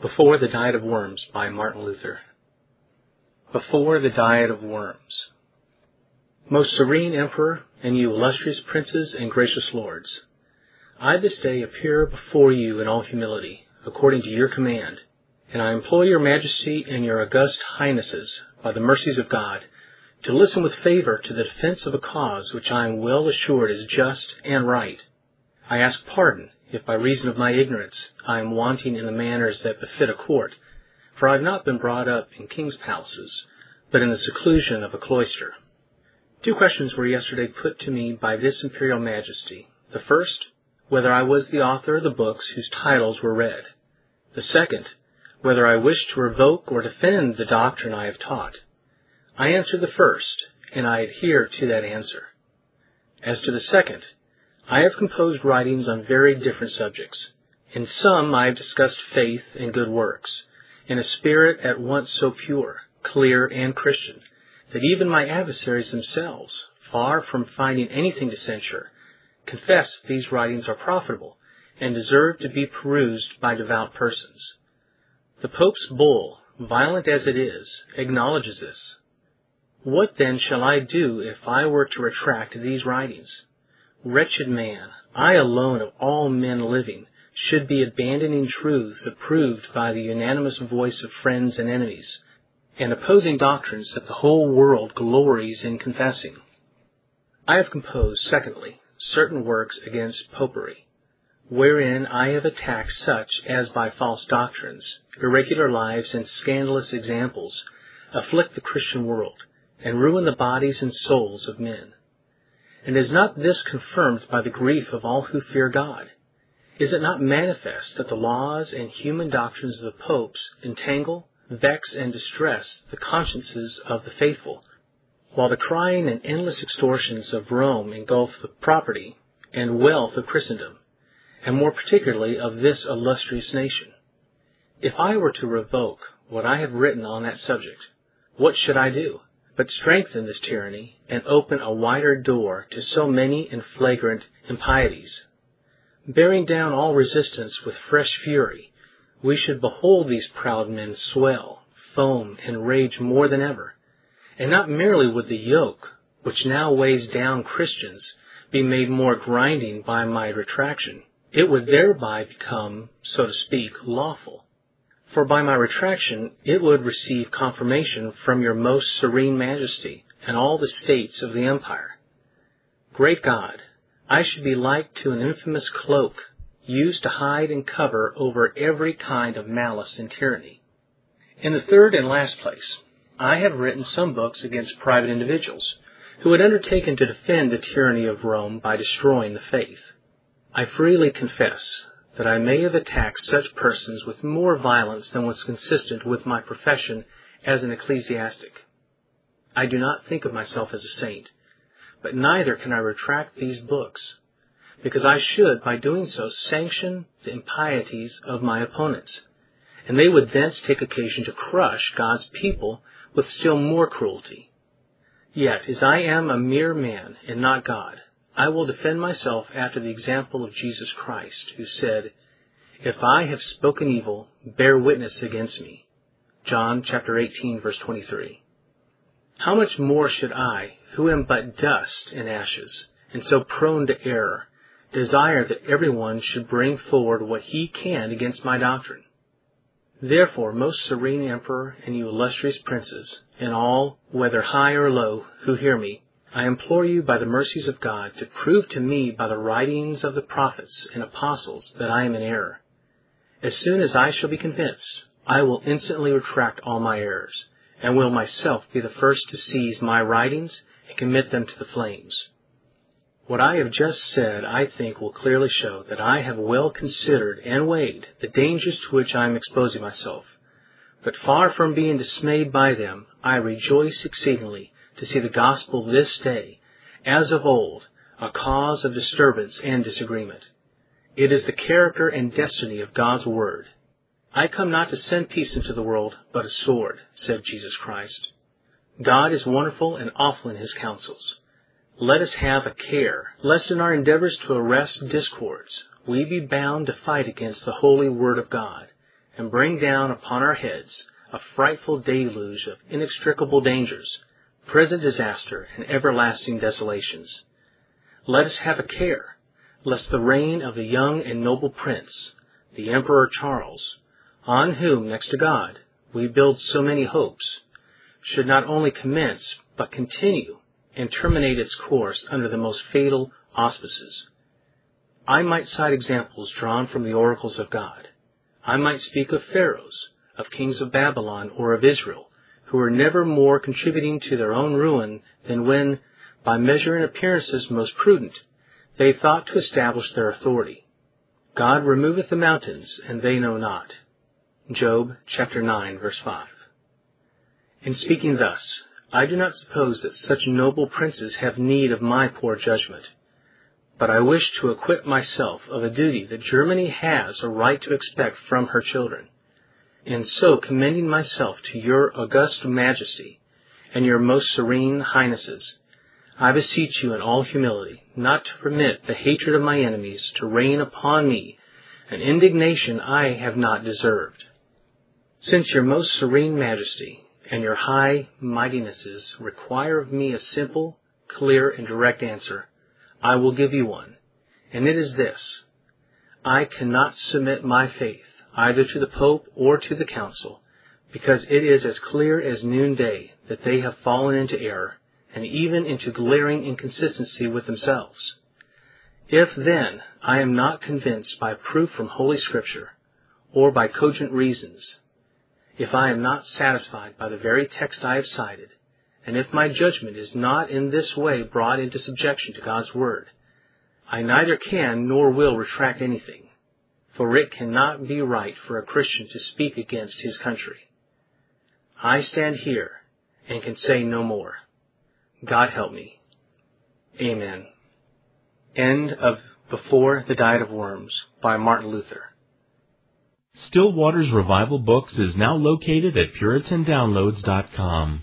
Before the Diet of Worms by Martin Luther. Before the Diet of Worms. Most serene Emperor, and you illustrious princes and gracious lords, I this day appear before you in all humility, according to your command, and I implore your majesty and your august highnesses, by the mercies of God, to listen with favor to the defense of a cause which I am well assured is just and right. I ask pardon if by reason of my ignorance I am wanting in the manners that befit a court, for I have not been brought up in king's palaces, but in the seclusion of a cloister. Two questions were yesterday put to me by this imperial majesty. The first, whether I was the author of the books whose titles were read. The second, whether I wished to revoke or defend the doctrine I have taught. I answer the first, and I adhere to that answer. As to the second, I have composed writings on very different subjects. In some I have discussed faith and good works, in a spirit at once so pure, clear, and Christian, that even my adversaries themselves, far from finding anything to censure, confess that these writings are profitable and deserve to be perused by devout persons. The Pope's bull, violent as it is, acknowledges this. What then shall I do if I were to retract these writings? Wretched man, I alone of all men living should be abandoning truths approved by the unanimous voice of friends and enemies, and opposing doctrines that the whole world glories in confessing. I have composed, secondly, certain works against popery, wherein I have attacked such as by false doctrines, irregular lives, and scandalous examples afflict the Christian world, and ruin the bodies and souls of men. And is not this confirmed by the grief of all who fear God? Is it not manifest that the laws and human doctrines of the popes entangle, vex, and distress the consciences of the faithful, while the crying and endless extortions of Rome engulf the property and wealth of Christendom, and more particularly of this illustrious nation? If I were to revoke what I have written on that subject, what should I do? But strengthen this tyranny and open a wider door to so many and flagrant impieties. Bearing down all resistance with fresh fury, we should behold these proud men swell, foam, and rage more than ever. And not merely would the yoke, which now weighs down Christians, be made more grinding by my retraction, it would thereby become, so to speak, lawful for by my retraction it would receive confirmation from your most serene majesty and all the states of the empire. Great God, I should be like to an infamous cloak used to hide and cover over every kind of malice and tyranny. In the third and last place, I have written some books against private individuals who had undertaken to defend the tyranny of Rome by destroying the faith. I freely confess that I may have attacked such persons with more violence than was consistent with my profession as an ecclesiastic. I do not think of myself as a saint, but neither can I retract these books, because I should, by doing so, sanction the impieties of my opponents, and they would thence take occasion to crush God's people with still more cruelty. Yet, as I am a mere man and not God, I will defend myself after the example of Jesus Christ, who said, If I have spoken evil, bear witness against me. John chapter 18 verse 23. How much more should I, who am but dust and ashes, and so prone to error, desire that everyone should bring forward what he can against my doctrine? Therefore, most serene Emperor and you illustrious princes, and all, whether high or low, who hear me, I implore you by the mercies of God to prove to me by the writings of the prophets and apostles that I am in error. As soon as I shall be convinced, I will instantly retract all my errors, and will myself be the first to seize my writings and commit them to the flames. What I have just said, I think, will clearly show that I have well considered and weighed the dangers to which I am exposing myself. But far from being dismayed by them, I rejoice exceedingly to see the gospel this day, as of old, a cause of disturbance and disagreement. It is the character and destiny of God's Word. I come not to send peace into the world, but a sword, said Jesus Christ. God is wonderful and awful in his counsels. Let us have a care, lest in our endeavors to arrest discords, we be bound to fight against the holy Word of God, and bring down upon our heads a frightful deluge of inextricable dangers, present disaster, and everlasting desolations. Let us have a care, lest the reign of the young and noble prince, the Emperor Charles, on whom, next to God, we build so many hopes, should not only commence, but continue and terminate its course under the most fatal auspices. I might cite examples drawn from the oracles of God. I might speak of pharaohs, of kings of Babylon or of Israel, who were never more contributing to their own ruin than when, by measure and appearances most prudent, they thought to establish their authority. God removeth the mountains, and they know not. Job chapter 9 verse 5. In speaking thus, I do not suppose that such noble princes have need of my poor judgment, but I wish to acquit myself of a duty that Germany has a right to expect from her children, and so commending myself to your august majesty and your most serene highnesses, I beseech you in all humility not to permit the hatred of my enemies to rain upon me an indignation I have not deserved. Since your most serene majesty and your high mightinesses require of me a simple, clear, and direct answer, I will give you one, and it is this. I cannot submit my faith either to the Pope or to the Council, because it is as clear as noonday that they have fallen into error and even into glaring inconsistency with themselves. If then I am not convinced by proof from Holy Scripture, or by cogent reasons, if I am not satisfied by the very text I have cited, and if my judgment is not in this way brought into subjection to God's Word, I neither can nor will retract anything, for it cannot be right for a Christian to speak against his country. I stand here and can say no more. God help me. Amen. End of Before the Diet of Worms by Martin Luther. Still Waters Revival Books is now located at PuritanDownloads.com.